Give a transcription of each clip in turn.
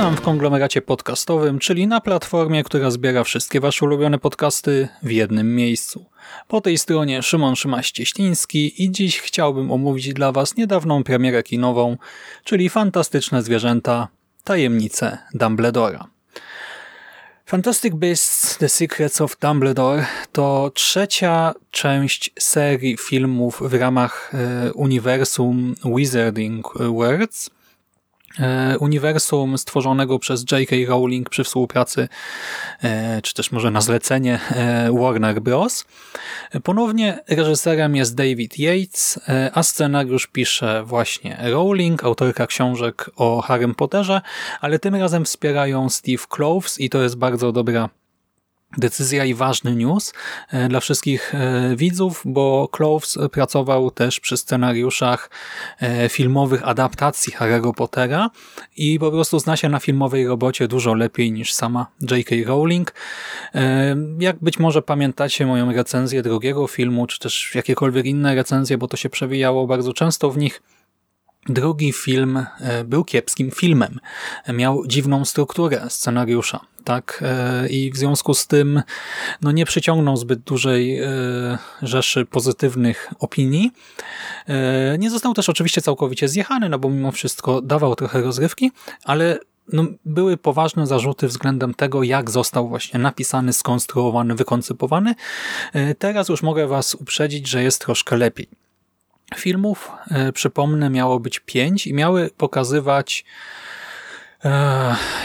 Witam w konglomeracie podcastowym, czyli na platformie, która zbiera wszystkie Wasze ulubione podcasty w jednym miejscu. Po tej stronie Szymon Szymaś-Cieśliński i dziś chciałbym omówić dla Was niedawną premierę kinową, czyli Fantastyczne Zwierzęta – Tajemnice Dumbledora. Fantastic Beasts – The Secrets of Dumbledore to trzecia część serii filmów w ramach e, uniwersum Wizarding E, uniwersum stworzonego przez J.K. Rowling przy współpracy, e, czy też może na zlecenie e, Warner Bros. Ponownie reżyserem jest David Yates, a scenariusz pisze właśnie Rowling, autorka książek o Harrym Potterze, ale tym razem wspierają Steve Kloves i to jest bardzo dobra decyzja i ważny news e, dla wszystkich e, widzów, bo Cloves pracował też przy scenariuszach e, filmowych adaptacji Harry'ego Pottera i po prostu zna się na filmowej robocie dużo lepiej niż sama J.K. Rowling. Jak być może pamiętacie moją recenzję drugiego filmu, czy też jakiekolwiek inne recenzje, bo to się przewijało bardzo często w nich, Drugi film był kiepskim filmem. Miał dziwną strukturę scenariusza tak? E, I w związku z tym no nie przyciągnął zbyt dużej e, rzeszy pozytywnych opinii. E, nie został też oczywiście całkowicie zjechany, no bo mimo wszystko dawał trochę rozrywki, ale no, były poważne zarzuty względem tego, jak został właśnie napisany, skonstruowany, wykoncypowany. Teraz już mogę Was uprzedzić, że jest troszkę lepiej. Filmów, przypomnę, miało być pięć i miały pokazywać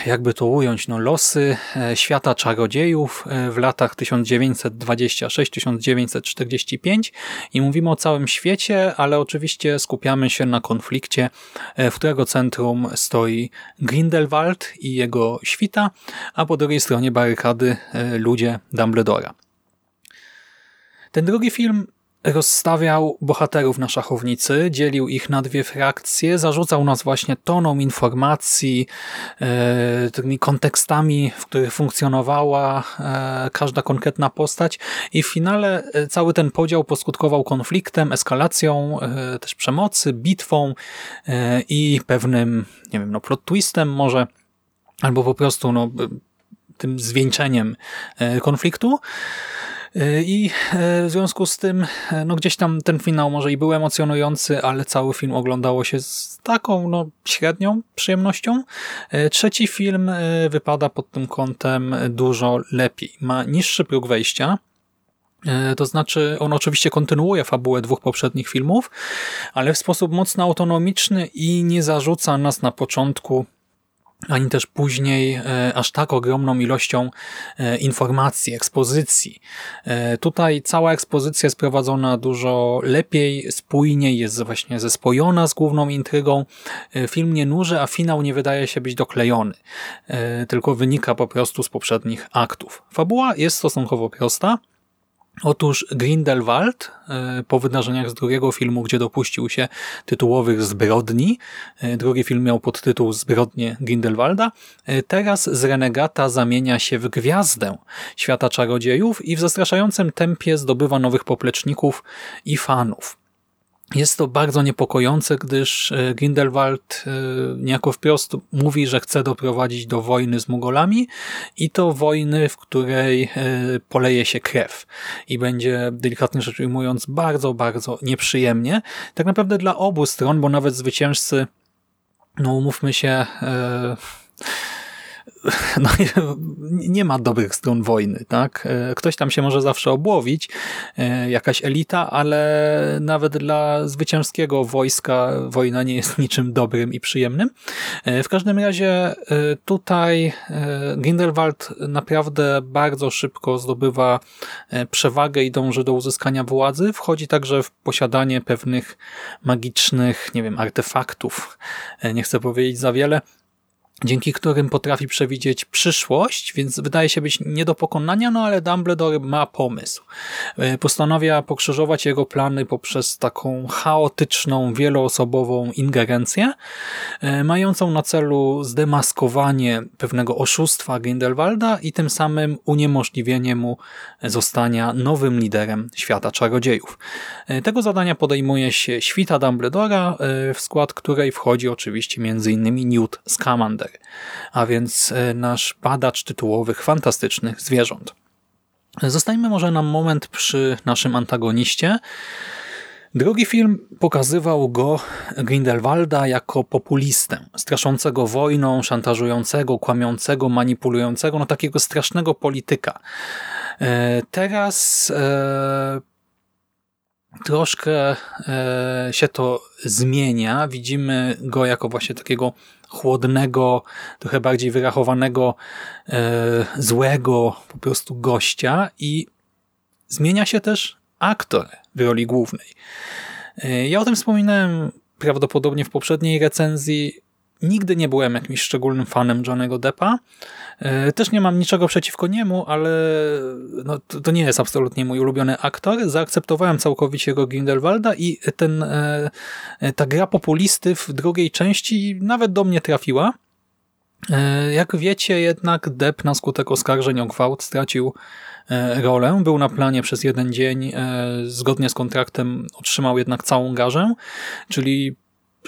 jakby to ująć, no losy e, świata czarodziejów e, w latach 1926-1945 i mówimy o całym świecie, ale oczywiście skupiamy się na konflikcie, e, w którego centrum stoi Grindelwald i jego świta, a po drugiej stronie barykady ludzie Dumbledora. Ten drugi film rozstawiał bohaterów na szachownicy, dzielił ich na dwie frakcje, zarzucał nas właśnie toną informacji, e, tymi kontekstami, w których funkcjonowała e, każda konkretna postać i w finale e, cały ten podział poskutkował konfliktem, eskalacją też przemocy, bitwą i pewnym, nie wiem, no plot twistem może, albo po prostu no, tym zwieńczeniem konfliktu. E, I e, w związku z tym, e, no gdzieś tam ten finał może i był emocjonujący, ale cały film oglądało się z taką no, średnią przyjemnością. Trzeci film wypada pod tym kątem dużo lepiej. Ma niższy próg wejścia, to znaczy, on oczywiście kontynuuje fabułę dwóch poprzednich filmów, ale w sposób mocno autonomiczny i nie zarzuca nas na początku ani też później e, aż tak ogromną ilością e, informacji, ekspozycji. E, tutaj cała ekspozycja jest prowadzona dużo lepiej, spójniej, jest właśnie zespojona z główną intrygą. Film nie nuży, a finał nie wydaje się być doklejony, tylko wynika po prostu z poprzednich aktów. Fabuła jest stosunkowo prosta, Otóż Grindelwald e, po wydarzeniach z drugiego filmu, gdzie dopuścił się tytułowych zbrodni, e, drugi film miał podtytuł Zbrodnie Grindelwalda, e, teraz z renegata zamienia się w gwiazdę świata czarodziejów i w zastraszającym tempie zdobywa nowych popleczników i fanów. Jest to bardzo niepokojące, gdyż e, Grindelwald e, niejako wprost mówi, że chce doprowadzić do wojny z Mugolami i to wojny, w której e, poleje się krew i będzie, delikatnie rzecz ujmując, bardzo, bardzo nieprzyjemnie. Tak naprawdę dla obu stron, bo nawet zwycięzcy, no umówmy się, no, nie ma dobrych stron wojny. tak? E, ktoś tam się może zawsze obłowić, e, jakaś elita, ale nawet dla zwycięskiego wojska wojna nie jest niczym dobrym i przyjemnym. E, w każdym razie tutaj Grindelwald naprawdę bardzo szybko zdobywa przewagę i dąży do uzyskania władzy. Wchodzi także w posiadanie pewnych magicznych, nie wiem, artefaktów. Nie chcę powiedzieć za wiele, dzięki którym potrafi przewidzieć przyszłość, więc wydaje się być nie do pokonania, no ale Dumbledore ma pomysł. E, postanawia pokrzyżować jego plany poprzez taką chaotyczną, wieloosobową ingerencję, e, mającą na celu zdemaskowanie pewnego oszustwa Grindelwalda i tym samym uniemożliwienie mu zostania nowym liderem świata czarodziejów. E, tego zadania podejmuje się świta Dumbledora, w skład której wchodzi oczywiście m.in. Newt Scamander a więc e, nasz badacz tytułowych fantastycznych zwierząt. Zostańmy może na moment przy naszym antagoniście. Drugi film pokazywał go, Grindelwalda, jako populistę, straszącego wojną, szantażującego, kłamiącego, manipulującego, no takiego strasznego polityka. E, teraz e, troszkę się to zmienia. Widzimy go jako właśnie takiego chłodnego, trochę bardziej wyrachowanego, e, złego po prostu gościa i zmienia się też aktor w roli głównej. E, ja o tym wspominałem prawdopodobnie w poprzedniej recenzji. Nigdy nie byłem jakimś szczególnym fanem Johnnego Deppa. E, też nie mam niczego przeciwko niemu, ale no, to, to, nie jest absolutnie mój ulubiony aktor. Zaakceptowałem całkowicie jego Grindelwalda i ten, e, ta gra populisty w drugiej części nawet do mnie trafiła. E, jak wiecie, jednak Depp na skutek oskarżeń o gwałt stracił rolę. Był na planie przez jeden dzień. Zgodnie z kontraktem otrzymał jednak całą garzę, czyli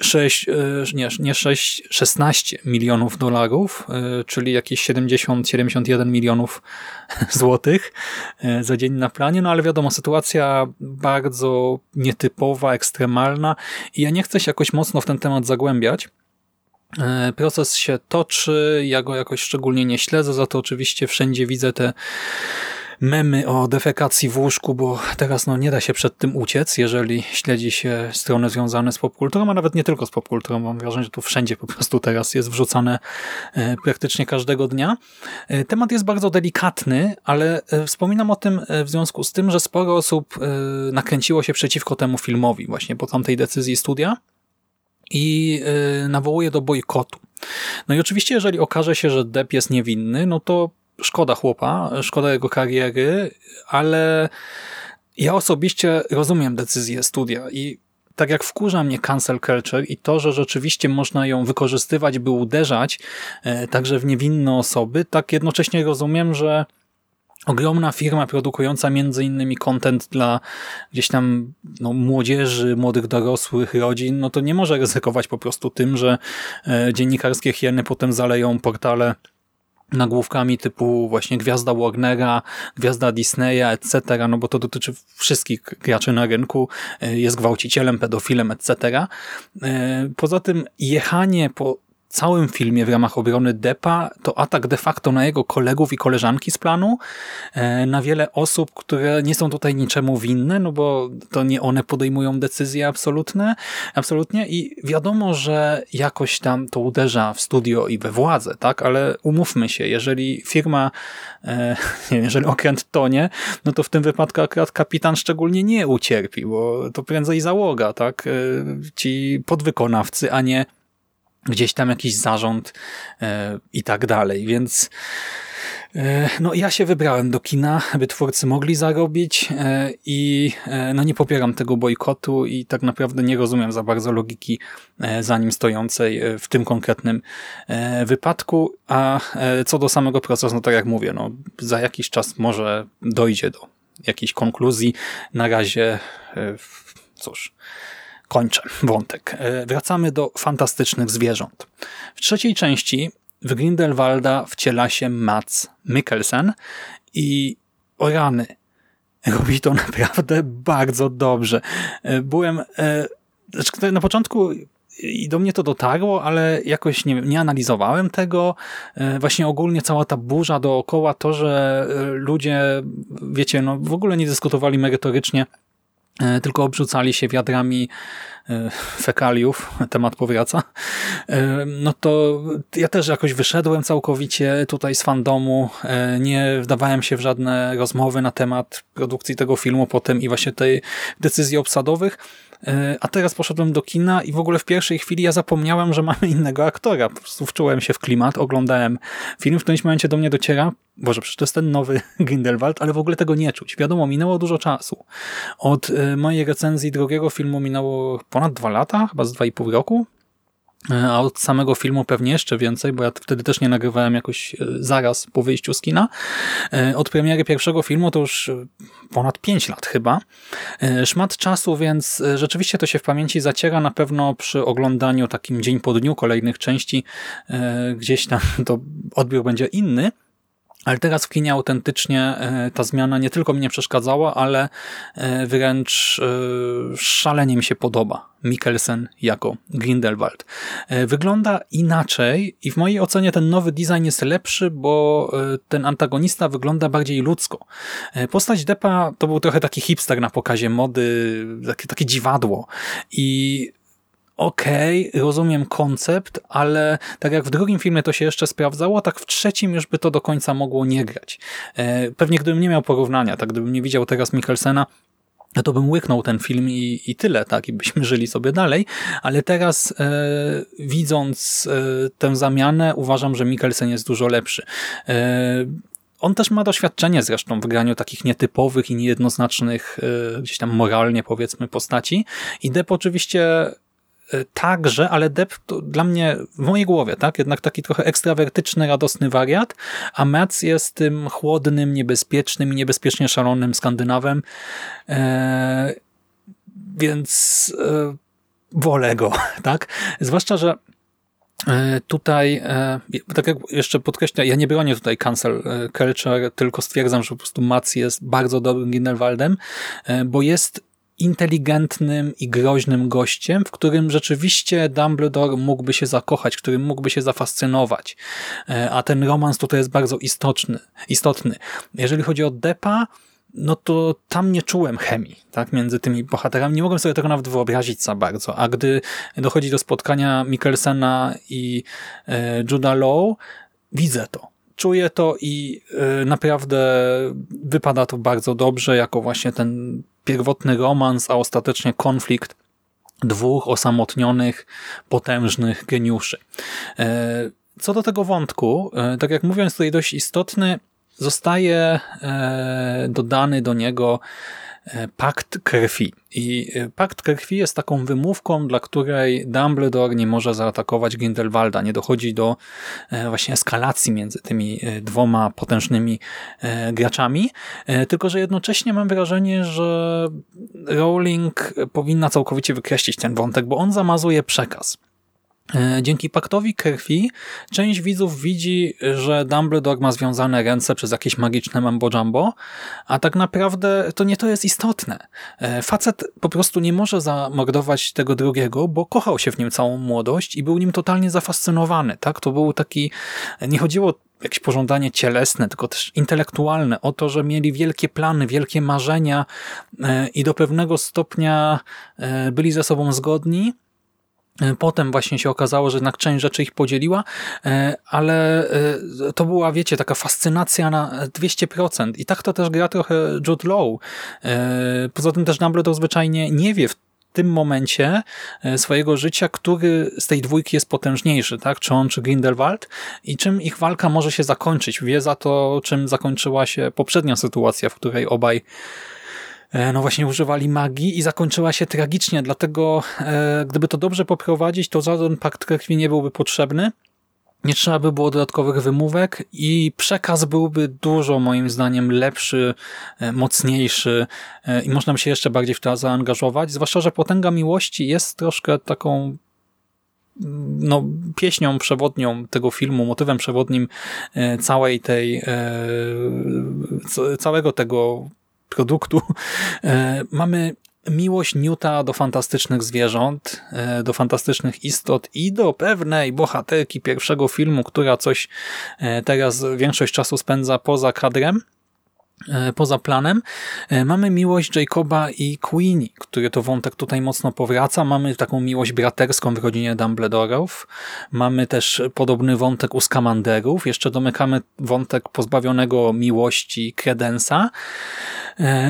6, e, nie, nie 6, 16 milionów dolarów, e, czyli jakieś 70-71 milionów złotych e, za dzień na planie, no ale wiadomo, sytuacja bardzo nietypowa, ekstremalna i ja nie chcę się jakoś mocno w ten temat zagłębiać, Proces się toczy, ja go jakoś szczególnie nie śledzę, za to oczywiście wszędzie widzę te memy o defekacji w łóżku, bo teraz no, nie da się przed tym uciec, jeżeli śledzi się strony związane z popkulturą, a nawet nie tylko z popkulturą. Mam wrażenie, że tu wszędzie po prostu teraz jest wrzucane e, praktycznie każdego dnia. E, temat jest bardzo delikatny, ale e, wspominam o tym w związku z tym, że sporo osób nakręciło się przeciwko temu filmowi właśnie po tamtej decyzji studia i nawołuje do bojkotu. No i oczywiście, jeżeli okaże się, że Depp jest niewinny, no to szkoda chłopa, szkoda jego kariery, ale ja osobiście rozumiem decyzję studia i tak jak wkurza mnie cancel culture i to, że rzeczywiście można ją wykorzystywać, by uderzać e, także w niewinne osoby, tak jednocześnie rozumiem, że ogromna firma produkująca między innymi content dla gdzieś tam no, młodzieży, młodych dorosłych, rodzin, no to nie może ryzykować po prostu tym, że e, dziennikarskie hieny potem zaleją portale nagłówkami typu właśnie gwiazda Warnera, gwiazda Disneya, etc., no bo to dotyczy wszystkich graczy na rynku, e, jest gwałcicielem, pedofilem, etc. E, poza tym jechanie po całym filmie w ramach obrony Depa to atak de facto na jego kolegów i koleżanki z planu, e, na wiele osób, które nie są tutaj niczemu winne, no bo to nie one podejmują decyzje absolutne, absolutnie. I wiadomo, że jakoś tam to uderza w studio i we władzę, tak, ale umówmy się, jeżeli firma, e, jeżeli okręt tonie, no to w tym wypadku akurat kapitan szczególnie nie ucierpi, bo to prędzej załoga, tak, e, ci podwykonawcy, a nie gdzieś tam jakiś zarząd e, i tak dalej, więc e, no ja się wybrałem do kina, by twórcy mogli zarobić e, i no nie popieram tego bojkotu i tak naprawdę nie rozumiem za bardzo logiki za nim stojącej w tym konkretnym wypadku, a co do samego procesu, no tak jak mówię, no za jakiś czas może dojdzie do jakiejś konkluzji. Na razie cóż, kończę wątek. E, wracamy do fantastycznych zwierząt. W trzeciej części w Grindelwalda wciela się Mats Mikkelsen i o rany, robi to naprawdę bardzo dobrze. E, byłem e, znaczy, na początku i do mnie to dotarło, ale jakoś nie, nie analizowałem tego. Właśnie ogólnie cała ta burza dookoła, to, że ludzie, wiecie, no w ogóle nie dyskutowali merytorycznie tylko obrzucali się wiadrami e, fekaliów, temat powraca, e, no to ja też jakoś wyszedłem całkowicie tutaj z fandomu, nie wdawałem się w żadne rozmowy na temat produkcji tego filmu potem i właśnie tej decyzji obsadowych, E, a teraz poszedłem do kina i w ogóle w pierwszej chwili ja zapomniałem, że mamy innego aktora. Po prostu wczułem się w klimat, oglądałem film, w którymś momencie do mnie dociera, Boże, przecież to jest ten nowy Grindelwald, ale w ogóle tego nie czuć. Wiadomo, minęło dużo czasu. Od e, mojej recenzji drugiego filmu minęło ponad dwa lata, chyba z dwa i pół roku. E, a od samego filmu pewnie jeszcze więcej, bo ja wtedy też nie nagrywałem jakoś e, zaraz po wyjściu z kina. E, od premiery pierwszego filmu to już ponad 5 lat chyba. Szmat czasu, więc rzeczywiście to się w pamięci zaciera na pewno przy oglądaniu takim dzień po dniu kolejnych części. Gdzieś tam to odbiór będzie inny, ale teraz w kinie autentycznie e, ta zmiana nie tylko mi nie przeszkadzała, ale e, wręcz e, szalenie mi się podoba Mikkelsen jako Grindelwald. Wygląda inaczej i w mojej ocenie ten nowy design jest lepszy, bo ten antagonista wygląda bardziej ludzko. Postać Depa to był trochę taki hipster na pokazie mody, takie, takie dziwadło i okej, okay, rozumiem koncept, ale tak jak w drugim filmie to się jeszcze sprawdzało, tak w trzecim już by to do końca mogło nie grać. E, pewnie gdybym nie miał porównania, tak gdybym nie widział teraz Mikkelsena, no to bym łyknął ten film i, i tyle, tak, i byśmy żyli sobie dalej, ale teraz e, widząc e, tę zamianę, uważam, że Mikkelsen jest dużo lepszy. E, on też ma doświadczenie zresztą w graniu takich nietypowych i niejednoznacznych, e, gdzieś tam moralnie powiedzmy, postaci. I Depp oczywiście także, ale Depp to dla mnie w mojej głowie, tak? Jednak taki trochę ekstrawertyczny, radosny wariat, a Mats jest tym chłodnym, niebezpiecznym i niebezpiecznie szalonym Skandynawem. E, więc e, wolę go, tak? Zwłaszcza, że e, Tutaj, e, tak jak jeszcze podkreślę, ja nie bronię tutaj cancel culture, tylko stwierdzam, że po prostu Mats jest bardzo dobrym Ginelwaldem, bo jest inteligentnym i groźnym gościem, w którym rzeczywiście Dumbledore mógłby się zakochać, którym mógłby się zafascynować. E, a ten romans tutaj jest bardzo istotny. istotny. Jeżeli chodzi o Depa, no to tam nie czułem chemii tak, między tymi bohaterami. Nie mogłem sobie tego nawet wyobrazić za bardzo. A gdy dochodzi do spotkania Mikkelsena i e, Judah Law, widzę to czuję to i e, naprawdę wypada to bardzo dobrze, jako właśnie ten pierwotny romans, a ostatecznie konflikt dwóch osamotnionych, potężnych geniuszy. E, co do tego wątku, e, tak jak mówiłem, jest tutaj dość istotny, zostaje dodany do niego E, pakt krwi. I e, pakt krwi jest taką wymówką, dla której Dumbledore nie może zaatakować Grindelwalda. Nie dochodzi do e, właśnie eskalacji między tymi dwoma potężnymi graczami. Tylko, że jednocześnie mam wrażenie, że Rowling powinna całkowicie wykreślić ten wątek, bo on zamazuje przekaz. E, dzięki paktowi krwi część widzów widzi, że Dumbledore ma związane ręce przez jakieś magiczne mambo-jumbo, a tak naprawdę to nie to jest istotne. E, facet po prostu nie może zamordować tego drugiego, bo kochał się w nim całą młodość i był nim totalnie zafascynowany. Tak? To był taki, nie chodziło jakieś pożądanie cielesne, tylko też intelektualne, o to, że mieli wielkie plany, wielkie marzenia e, i do pewnego stopnia byli ze sobą zgodni, E, potem właśnie się okazało, że jednak część rzeczy ich podzieliła, e, ale e, to była, wiecie, taka fascynacja na 200%. I tak to też gra trochę Jude Law. Poza tym też Dumbledore zwyczajnie nie wie w tym momencie swojego życia, który z tej dwójki jest potężniejszy, tak? Czy on, czy Grindelwald i czym ich walka może się zakończyć. Wie za to, czym zakończyła się poprzednia sytuacja, w której obaj E, no właśnie używali magii i zakończyła się tragicznie, dlatego e, gdyby to dobrze poprowadzić, to żaden pakt krwi nie byłby potrzebny. Nie trzeba by było dodatkowych wymówek i przekaz byłby dużo, moim zdaniem, lepszy, e, mocniejszy i można by się jeszcze bardziej w to zaangażować. Zwłaszcza, że Potęga Miłości jest troszkę taką no, pieśnią przewodnią tego filmu, motywem przewodnim całej tej, całego tego produktu. E, mamy miłość Newta do fantastycznych zwierząt, e, do fantastycznych istot i do pewnej bohaterki pierwszego filmu, która coś e, teraz większość czasu spędza poza kadrem, poza planem. Mamy miłość Jacoba i Queenie, który to wątek tutaj mocno powraca. Mamy taką miłość braterską w rodzinie Dumbledorów. Mamy też podobny wątek u Skamanderów. Jeszcze domykamy wątek pozbawionego miłości Credensa.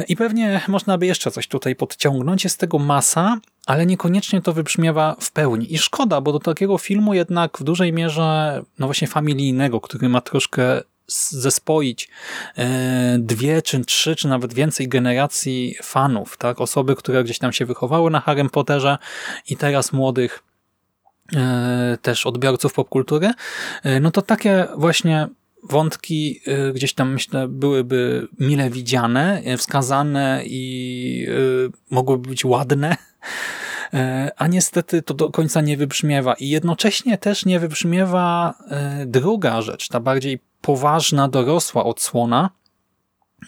I pewnie można by jeszcze coś tutaj podciągnąć. Jest tego masa, ale niekoniecznie to wybrzmiewa w pełni. I szkoda, bo do takiego filmu jednak w dużej mierze, no właśnie familijnego, który ma troszkę zespoić e, dwie, czy trzy, czy nawet więcej generacji fanów, tak? Osoby, które gdzieś tam się wychowały na Harry Potterze i teraz młodych e, też odbiorców popkultury, e, no to takie właśnie wątki gdzieś tam, myślę, byłyby mile widziane, wskazane i mogłyby być ładne, a niestety to do końca nie wybrzmiewa. I jednocześnie też nie wybrzmiewa druga rzecz, ta bardziej poważna, dorosła odsłona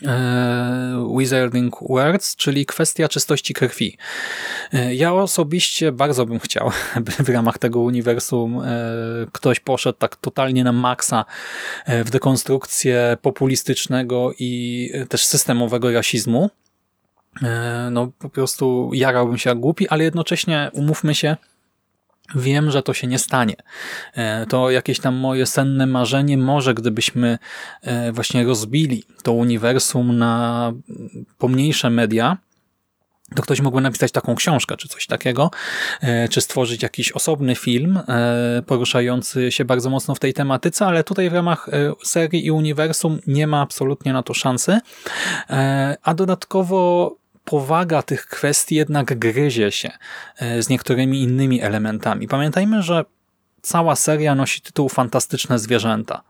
e, Wizarding Words, czyli kwestia czystości krwi. E, ja osobiście bardzo bym chciał, by w ramach tego uniwersum e, ktoś poszedł tak totalnie na maksa w dekonstrukcję populistycznego i też systemowego rasizmu. No po prostu jarałbym się jak głupi, ale jednocześnie umówmy się, Wiem, że to się nie stanie. E, to jakieś tam moje senne marzenie, może gdybyśmy e, właśnie rozbili to uniwersum na pomniejsze media, to ktoś mógłby napisać taką książkę, czy coś takiego, e, czy stworzyć jakiś osobny film poruszający się bardzo mocno w tej tematyce, ale tutaj w ramach serii i uniwersum nie ma absolutnie na to szansy. A dodatkowo powaga tych kwestii jednak gryzie się e, z niektórymi innymi elementami. Pamiętajmy, że cała seria nosi tytuł Fantastyczne Zwierzęta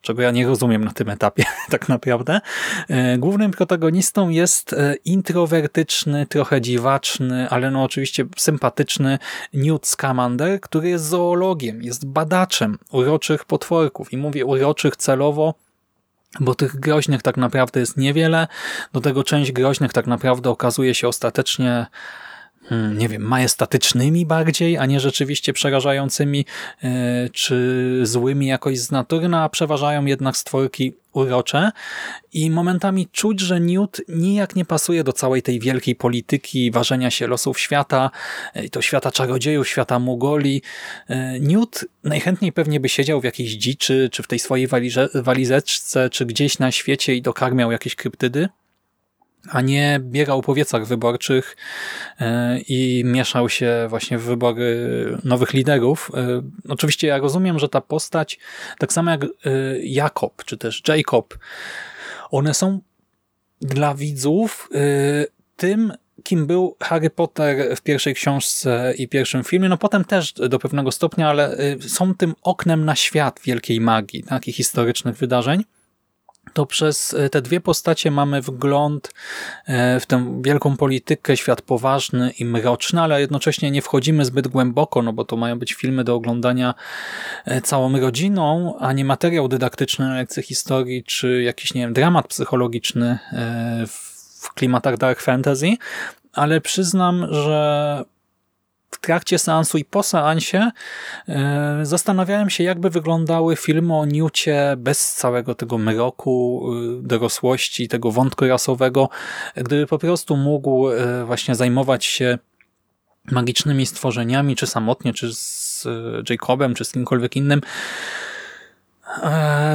czego ja nie rozumiem na tym etapie tak naprawdę. E, głównym protagonistą jest e, introwertyczny, trochę dziwaczny, ale no oczywiście sympatyczny Newt Scamander, który jest zoologiem, jest badaczem uroczych potworków i mówię uroczych celowo, bo tych groźnych tak naprawdę jest niewiele. Do tego część groźnych tak naprawdę okazuje się ostatecznie nie wiem, majestatycznymi bardziej, a nie rzeczywiście przerażającymi e, czy złymi jakoś z natury, no a przeważają jednak stworki urocze i momentami czuć, że Newt nijak nie pasuje do całej tej wielkiej polityki ważenia się losów świata, e, to świata czarodziejów, świata Mugoli. E, Newt najchętniej pewnie by siedział w jakiejś dziczy, czy w tej swojej walizeczce, czy gdzieś na świecie i dokarmiał jakieś kryptydy a nie biegał po wiecach wyborczych e, i mieszał się właśnie w wybory nowych liderów. E, oczywiście ja rozumiem, że ta postać, tak samo jak e, Jakob, czy też Jacob, one są dla widzów tym, kim był Harry Potter w pierwszej książce i pierwszym filmie, no potem też do pewnego stopnia, ale są tym oknem na świat wielkiej magii, takich historycznych wydarzeń to przez e, te dwie postacie mamy wgląd e, w tę wielką politykę, świat poważny i mroczny, ale jednocześnie nie wchodzimy zbyt głęboko, no bo to mają być filmy do oglądania e, całą rodziną, a nie materiał dydaktyczny na lekcje historii, czy jakiś, nie wiem, dramat psychologiczny w klimatach dark fantasy, ale przyznam, że w trakcie seansu i po seansie e, zastanawiałem się, jakby wyglądały filmy o Newcie bez całego tego mroku, e, dorosłości, tego wątku rasowego, gdyby po prostu mógł e, właśnie zajmować się magicznymi stworzeniami, czy samotnie, czy z Jacobem, czy z kimkolwiek innym,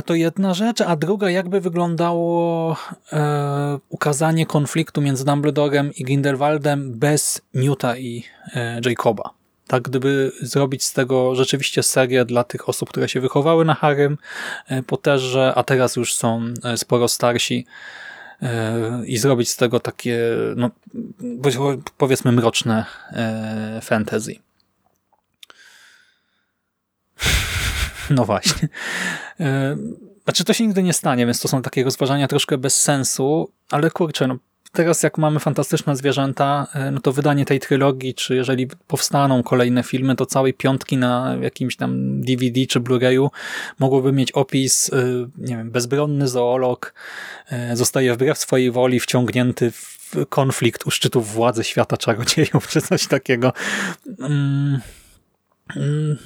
to jedna rzecz, a druga jakby wyglądało e, ukazanie konfliktu między Dumbledorem i Grindelwaldem bez Newta i e, Jacoba. Tak, gdyby zrobić z tego rzeczywiście serię dla tych osób, które się wychowały na Harrym e, Potterze, a teraz już są e, sporo starsi e, i zrobić z tego takie, no, powiedzmy mroczne fantasy. No właśnie. E, znaczy to się nigdy nie stanie, więc to są takie rozważania troszkę bez sensu, ale kurczę, no teraz jak mamy fantastyczne zwierzęta, e, no to wydanie tej trylogii, czy jeżeli powstaną kolejne filmy, to całej piątki na jakimś tam DVD czy Blu-rayu mogłoby mieć opis, e, nie wiem, bezbronny zoolog zostaje wbrew swojej woli wciągnięty w konflikt u szczytów władzy świata czarodziejów, czy coś takiego. Mm,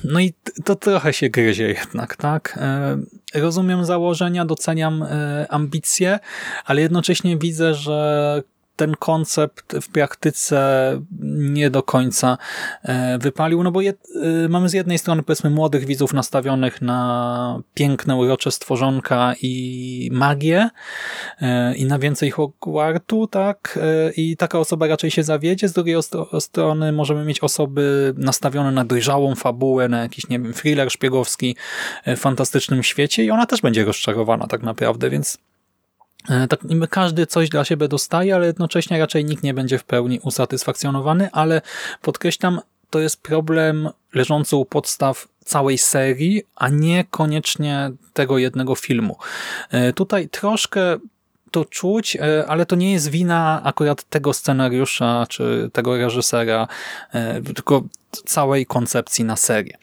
no i to trochę się gryzie jednak, tak? E, rozumiem założenia, doceniam e, ambicje, ale jednocześnie widzę, że ten koncept w praktyce nie do końca e, wypalił, no bo je, e, mamy z jednej strony powiedzmy młodych widzów nastawionych na piękne, urocze stworzonka i magię e, i na więcej Hogwartu, tak? I taka osoba raczej się zawiedzie, z drugiej strony możemy mieć osoby nastawione na dojrzałą fabułę, na jakiś, nie wiem, thriller szpiegowski w fantastycznym świecie i ona też będzie rozczarowana tak naprawdę, więc tak niby każdy coś dla siebie dostaje, ale jednocześnie raczej nikt nie będzie w pełni usatysfakcjonowany, ale podkreślam, to jest problem leżący u podstaw całej serii, a nie koniecznie tego jednego filmu. E, tutaj troszkę to czuć, e, ale to nie jest wina akurat tego scenariusza czy tego reżysera, tylko całej koncepcji na serię.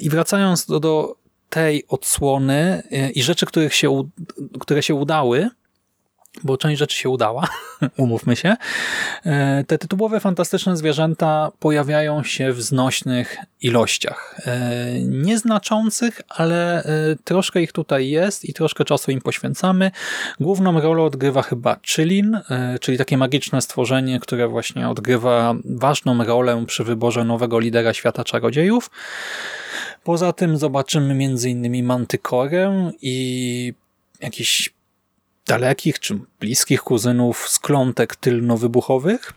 I wracając do, do tej odsłony i rzeczy, których się, które się udały, bo część rzeczy się udała, umówmy się. E, te tytułowe fantastyczne zwierzęta pojawiają się w znośnych ilościach. E, nieznaczących, ale e, troszkę ich tutaj jest i troszkę czasu im poświęcamy. Główną rolę odgrywa chyba Chilin, czyli takie magiczne stworzenie, które właśnie odgrywa ważną rolę przy wyborze nowego lidera świata czarodziejów. Poza tym zobaczymy m.in. Mantykorę i jakiś dalekich czy bliskich kuzynów z klątek tylnowybuchowych.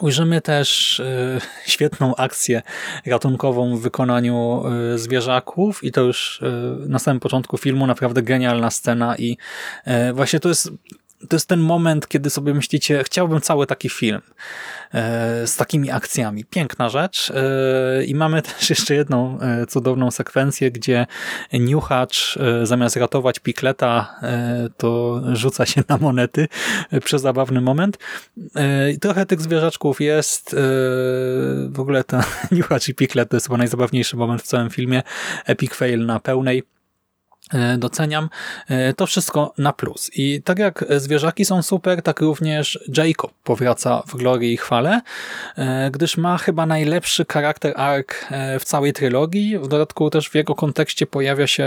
Ujrzymy też y, świetną akcję ratunkową w wykonaniu y, zwierzaków i to już y, na samym początku filmu naprawdę genialna scena i właśnie to jest to jest ten moment, kiedy sobie myślicie, chciałbym cały taki film e, z takimi akcjami. Piękna rzecz. E, I mamy też jeszcze jedną e, cudowną sekwencję, gdzie Niuchacz zamiast ratować Pikleta, to rzuca się na monety. Przezabawny moment. Trochę tych zwierzaczków jest. W ogóle ten Niuchacz i Piklet to jest chyba najzabawniejszy moment w całym filmie. Epic fail na pełnej. E, doceniam. E, to wszystko na plus. I tak jak zwierzaki są super, tak również Jacob powraca w glorii i chwale, e, gdyż ma chyba najlepszy charakter arc w całej trylogii. W dodatku też w jego kontekście pojawia się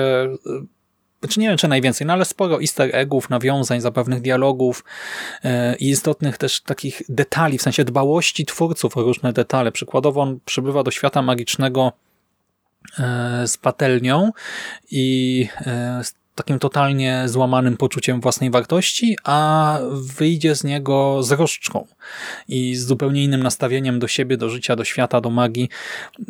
znaczy nie wiem, czy najwięcej, no ale sporo easter eggów, nawiązań, zapewnych dialogów i istotnych też takich detali, w sensie dbałości twórców o różne detale. Przykładowo on przybywa do świata magicznego z patelnią i e, takim totalnie złamanym poczuciem własnej wartości, a wyjdzie z niego z roszczką i z zupełnie innym nastawieniem do siebie, do życia, do świata, do magii,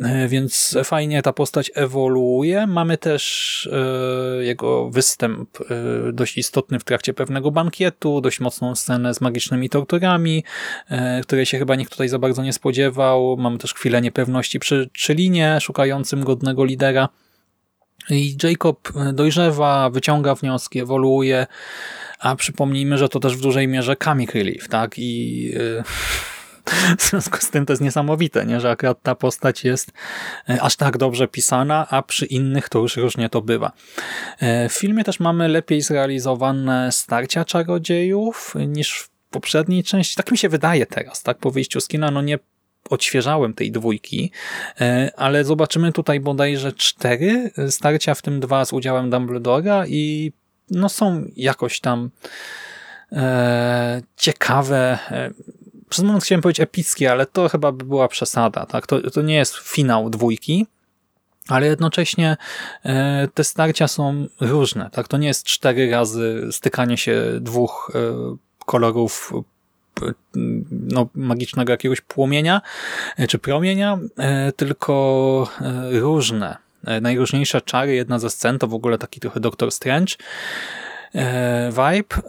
e, więc fajnie ta postać ewoluuje. Mamy też e, jego występ e, dość istotny w trakcie pewnego bankietu, dość mocną scenę z magicznymi torturami, której się chyba nikt tutaj za bardzo nie spodziewał. Mamy też chwilę niepewności przy Czylinie, szukającym godnego lidera. I Jacob dojrzewa, wyciąga wnioski, ewoluuje, a przypomnijmy, że to też w dużej mierze comic relief, tak? I yy, w związku z tym to jest niesamowite, nie? że akurat ta postać jest y, aż tak dobrze pisana, a przy innych to już różnie to bywa. W filmie też mamy lepiej zrealizowane starcia czarodziejów niż w poprzedniej części. Tak mi się wydaje teraz, tak? Po wyjściu z kina, no nie odświeżałem tej dwójki, e, ale zobaczymy tutaj bodajże cztery starcia, w tym dwa z udziałem Dumbledora i no są jakoś tam e, ciekawe. E, przez moment chciałem powiedzieć epickie, ale to chyba by była przesada. Tak? To, to nie jest finał dwójki, ale jednocześnie e, te starcia są różne. Tak? To nie jest cztery razy stykanie się dwóch e, kolorów no, magicznego jakiegoś płomienia e, czy promienia, e, tylko e, różne. Najróżniejsze czary, jedna ze scen to w ogóle taki trochę Doctor Strange vibe.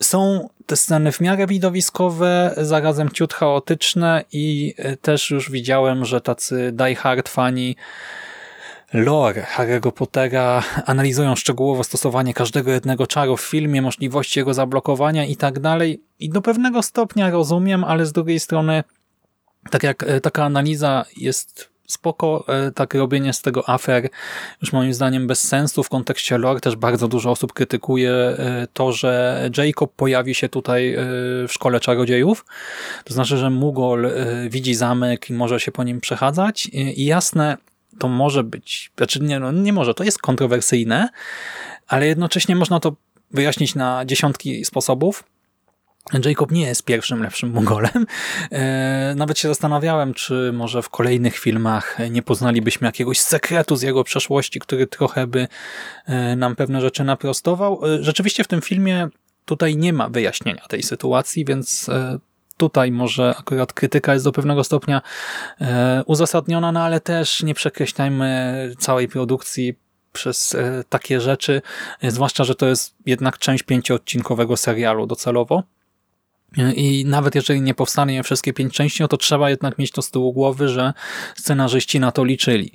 Są te sceny w miarę widowiskowe, zarazem ciut chaotyczne i też już widziałem, że tacy die hard fani lore Harry'ego Pottera, analizują szczegółowo stosowanie każdego jednego czaru w filmie, możliwości jego zablokowania i tak dalej. I do pewnego stopnia rozumiem, ale z drugiej strony tak jak e, taka analiza jest spoko, e, tak robienie z tego afer już moim zdaniem bez sensu w kontekście lore. Też bardzo dużo osób krytykuje e, to, że Jacob pojawi się tutaj w szkole czarodziejów. To znaczy, że Mugol widzi zamek i może się po nim przechadzać. I jasne, to może być, znaczy nie, no nie może, to jest kontrowersyjne, ale jednocześnie można to wyjaśnić na dziesiątki sposobów Jacob nie jest pierwszym lepszym Mongolem. E, nawet się zastanawiałem, czy może w kolejnych filmach nie poznalibyśmy jakiegoś sekretu z jego przeszłości, który trochę by e, nam pewne rzeczy naprostował. E, rzeczywiście w tym filmie tutaj nie ma wyjaśnienia tej sytuacji, więc tutaj może akurat krytyka jest do pewnego stopnia uzasadniona, no ale też nie przekreślajmy całej produkcji przez takie rzeczy, zwłaszcza, że to jest jednak część pięcioodcinkowego serialu docelowo. I nawet jeżeli nie powstanie wszystkie pięć części, no to trzeba jednak mieć to z tyłu głowy, że scenarzyści na to liczyli.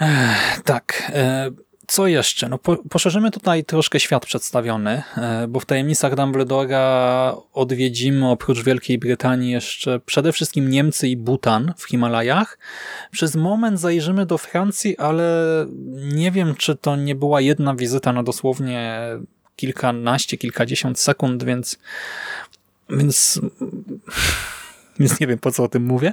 Ech, tak. E, co jeszcze? No, po, poszerzymy tutaj troszkę świat przedstawiony, e, bo w tajemnicach Dumbledora odwiedzimy oprócz Wielkiej Brytanii jeszcze przede wszystkim Niemcy i Butan w Himalajach. Przez moment zajrzymy do Francji, ale nie wiem, czy to nie była jedna wizyta na dosłownie kilkanaście, kilkadziesiąt sekund, więc, więc, więc nie wiem po co o tym mówię.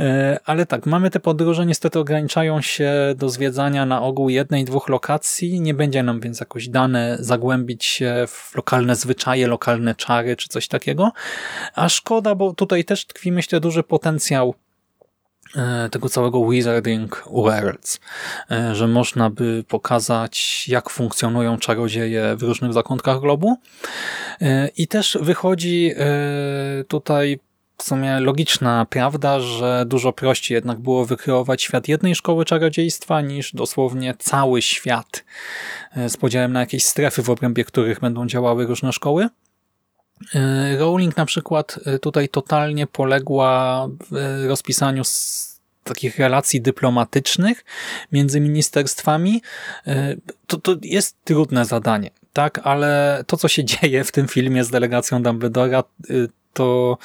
E, ale tak, mamy te podróże, niestety ograniczają się do zwiedzania na ogół jednej, dwóch lokacji. Nie będzie nam więc jakoś dane zagłębić się w lokalne zwyczaje, lokalne czary czy coś takiego. A szkoda, bo tutaj też tkwi myślę duży potencjał E, tego całego Wizarding Worlds, e, że można by pokazać, jak funkcjonują czarodzieje w różnych zakątkach globu. I też wychodzi tutaj w sumie logiczna prawda, że dużo prościej jednak było wykreować świat jednej szkoły czarodziejstwa niż dosłownie cały świat z podziałem na jakieś strefy, w obrębie których będą działały różne szkoły. E, Rowling na przykład e, tutaj totalnie poległa w e, rozpisaniu takich relacji dyplomatycznych między ministerstwami. To, to jest trudne zadanie, tak, ale to, co się dzieje w tym filmie z delegacją Dumbledora, to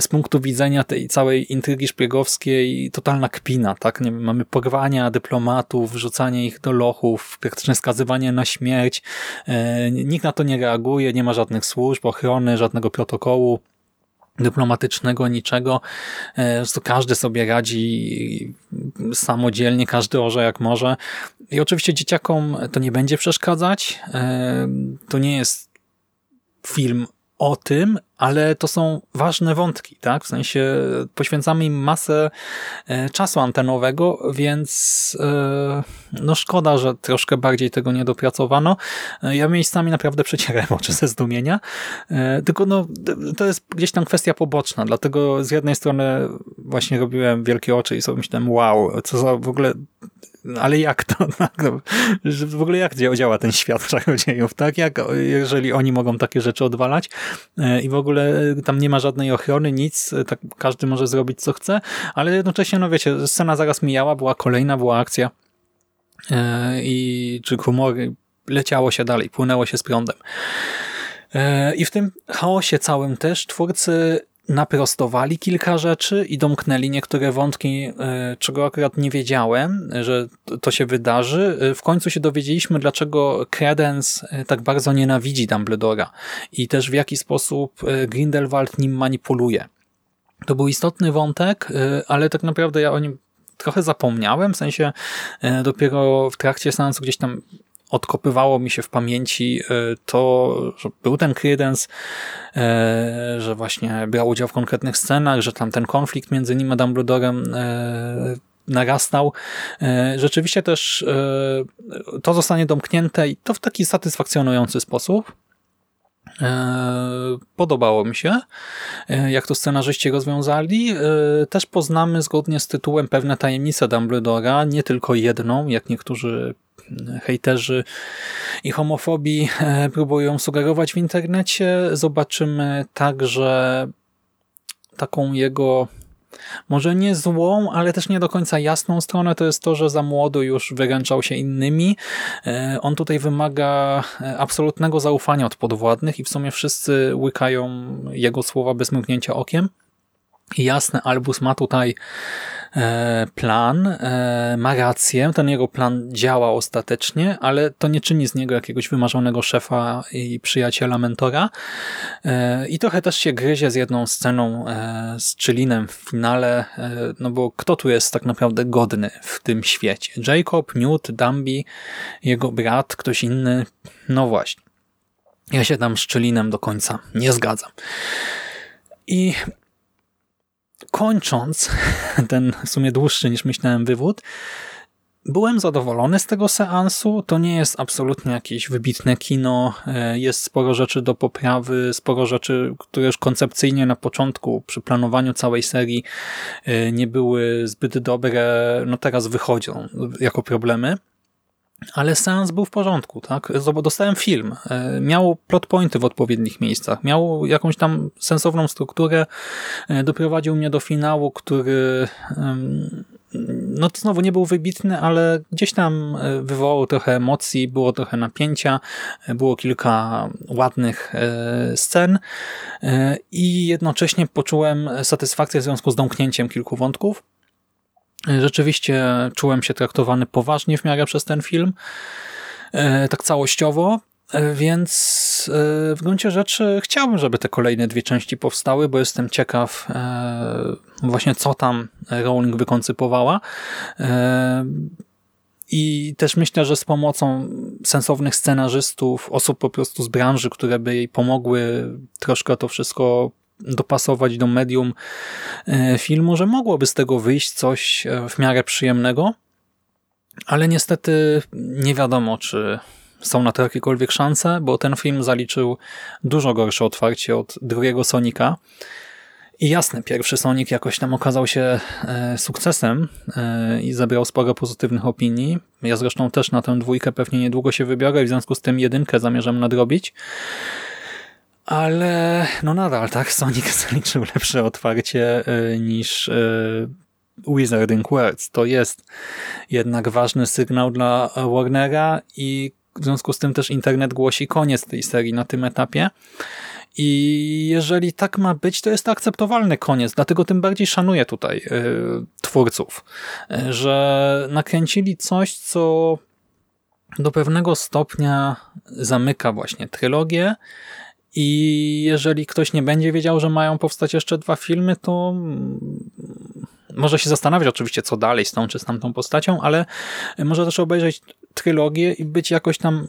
z punktu widzenia tej całej intrygi szpiegowskiej totalna kpina, tak? Nie, mamy porwania dyplomatów, wrzucanie ich do lochów, praktyczne skazywanie na śmierć. E, nikt na to nie reaguje, nie ma żadnych służb, ochrony, żadnego protokołu dyplomatycznego, niczego. E, to każdy sobie radzi samodzielnie, każdy orze jak może. I oczywiście dzieciakom to nie będzie przeszkadzać. E, to nie jest film o tym, ale to są ważne wątki, tak? W sensie poświęcamy im masę e, czasu antenowego, więc e, no szkoda, że troszkę bardziej tego nie dopracowano. E, ja miejscami naprawdę przecierałem oczy ze zdumienia, tylko no to jest gdzieś tam kwestia poboczna, dlatego z jednej strony właśnie robiłem wielkie oczy i sobie myślałem, wow, co za w ogóle ale jak to? Tak, no, w ogóle jak działa ten świat czarodziejów, tak? Jak, jeżeli oni mogą takie rzeczy odwalać i w ogóle ogóle e, tam nie ma żadnej ochrony, nic, e, tak każdy może zrobić co chce, ale jednocześnie, no wiecie, scena zaraz mijała, była kolejna, była akcja e, i czy humor leciało się dalej, płynęło się z prądem. I w tym chaosie całym też twórcy naprostowali kilka rzeczy i domknęli niektóre wątki, e, czego akurat nie wiedziałem, że to się wydarzy. E, w końcu się dowiedzieliśmy, dlaczego Credence e, tak bardzo nienawidzi Dumbledora i też w jaki sposób Grindelwald nim manipuluje. To był istotny wątek, ale tak naprawdę ja o nim trochę zapomniałem, w sensie dopiero w trakcie seansu gdzieś tam odkopywało mi się w pamięci e, to, że był ten Credence, e, że właśnie brał udział w konkretnych scenach, że tam ten konflikt między nim a Dumbledorem e, narastał. Rzeczywiście też to zostanie domknięte i to w taki satysfakcjonujący sposób. Podobało mi się, jak to scenarzyści rozwiązali. Też poznamy zgodnie z tytułem pewne tajemnice Dumbledora, nie tylko jedną, jak niektórzy hejterzy i homofobii e, próbują sugerować w internecie. Zobaczymy także taką jego może nie złą, ale też nie do końca jasną stronę, to jest to, że za młodo już wyręczał się innymi. E, on tutaj wymaga e, absolutnego zaufania od podwładnych i w sumie wszyscy łykają jego słowa bez mrugnięcia okiem. Jasne, Albus ma tutaj plan, e, ma rację, ten jego plan działa ostatecznie, ale to nie czyni z niego jakiegoś wymarzonego szefa i przyjaciela, mentora. E, I trochę też się gryzie z jedną sceną z Chillinem w finale, no bo kto tu jest tak naprawdę godny w tym świecie? Jacob, Newt, Dumby, jego brat, ktoś inny? No właśnie. Ja się tam z Czylinem do końca nie zgadzam. I kończąc ten w sumie dłuższy niż myślałem wywód, Byłem zadowolony z tego seansu. To nie jest absolutnie jakieś wybitne kino. E, jest sporo rzeczy do poprawy, sporo rzeczy, które już koncepcyjnie na początku, przy planowaniu całej serii e, nie były zbyt dobre. No teraz wychodzą jako problemy. Ale seans był w porządku, tak? Dostałem film, e, miał plot pointy w odpowiednich miejscach, miał jakąś tam sensowną strukturę, doprowadził mnie do finału, który no to znowu nie był wybitny, ale gdzieś tam e, wywołał trochę emocji, było trochę napięcia, e, było kilka ładnych e, scen i jednocześnie poczułem satysfakcję w związku z domknięciem kilku wątków. Rzeczywiście czułem się traktowany poważnie w miarę przez ten film, tak całościowo, więc w gruncie rzeczy chciałbym, żeby te kolejne dwie części powstały, bo jestem ciekaw właśnie co tam Rowling wykoncypowała. E, I też myślę, że z pomocą sensownych scenarzystów, osób po prostu z branży, które by jej pomogły troszkę to wszystko dopasować do medium e, filmu, że mogłoby z tego wyjść coś e, w miarę przyjemnego, ale niestety nie wiadomo, czy są na to jakiekolwiek szanse, bo ten film zaliczył dużo gorsze otwarcie od drugiego Sonika, i jasne, pierwszy Sonic jakoś tam okazał się e, sukcesem i zebrał sporo pozytywnych opinii. Ja zresztą też na tę dwójkę pewnie niedługo się wybiorę i w związku z tym jedynkę zamierzam nadrobić. Ale no nadal, tak, Sonic zaliczył lepsze otwarcie e, niż Wizarding Worlds. To jest jednak ważny sygnał dla Warnera i w związku z tym też internet głosi koniec tej serii na tym etapie. I jeżeli tak ma być, to jest to akceptowalny koniec, dlatego tym bardziej szanuję tutaj y, twórców, że nakręcili coś, co do pewnego stopnia zamyka właśnie trylogię i jeżeli ktoś nie będzie wiedział, że mają powstać jeszcze dwa filmy, to może się zastanawiać oczywiście, co dalej z tą czy z tamtą postacią, ale może też obejrzeć trylogię i być jakoś tam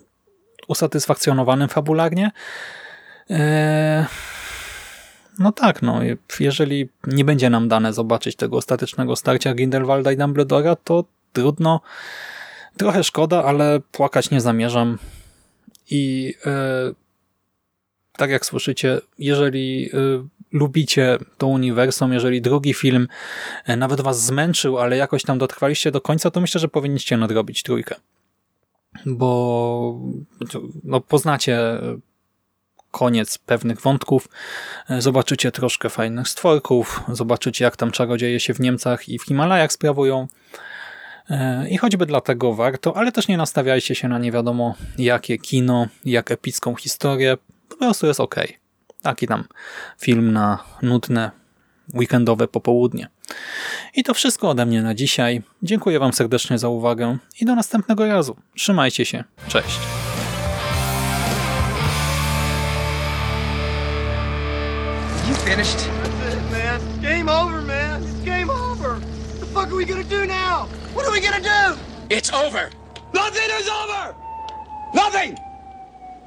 usatysfakcjonowanym fabularnie, Eee, no tak, no. Jeżeli nie będzie nam dane zobaczyć tego ostatecznego starcia Grindelwalda i Dumbledora, to trudno. Trochę szkoda, ale płakać nie zamierzam. I e, tak jak słyszycie, jeżeli e, lubicie to uniwersum, jeżeli drugi film e, nawet was zmęczył, ale jakoś tam dotrwaliście do końca, to myślę, że powinniście nadrobić trójkę. Bo no, poznacie koniec pewnych wątków. E, zobaczycie troszkę fajnych stworków, zobaczycie jak tam czarodzieje się w Niemcach i w Himalajach sprawują. E, I choćby dlatego warto, ale też nie nastawiajcie się na nie wiadomo jakie kino, jak epicką historię. Po prostu jest ok. Taki tam film na nudne, weekendowe popołudnie. I to wszystko ode mnie na dzisiaj. Dziękuję Wam serdecznie za uwagę i do następnego razu. Trzymajcie się. Cześć. finished? That's it, man. Game over, man. It's game over. What the fuck are we gonna do now? What are we gonna do? It's over. Nothing is over! Nothing!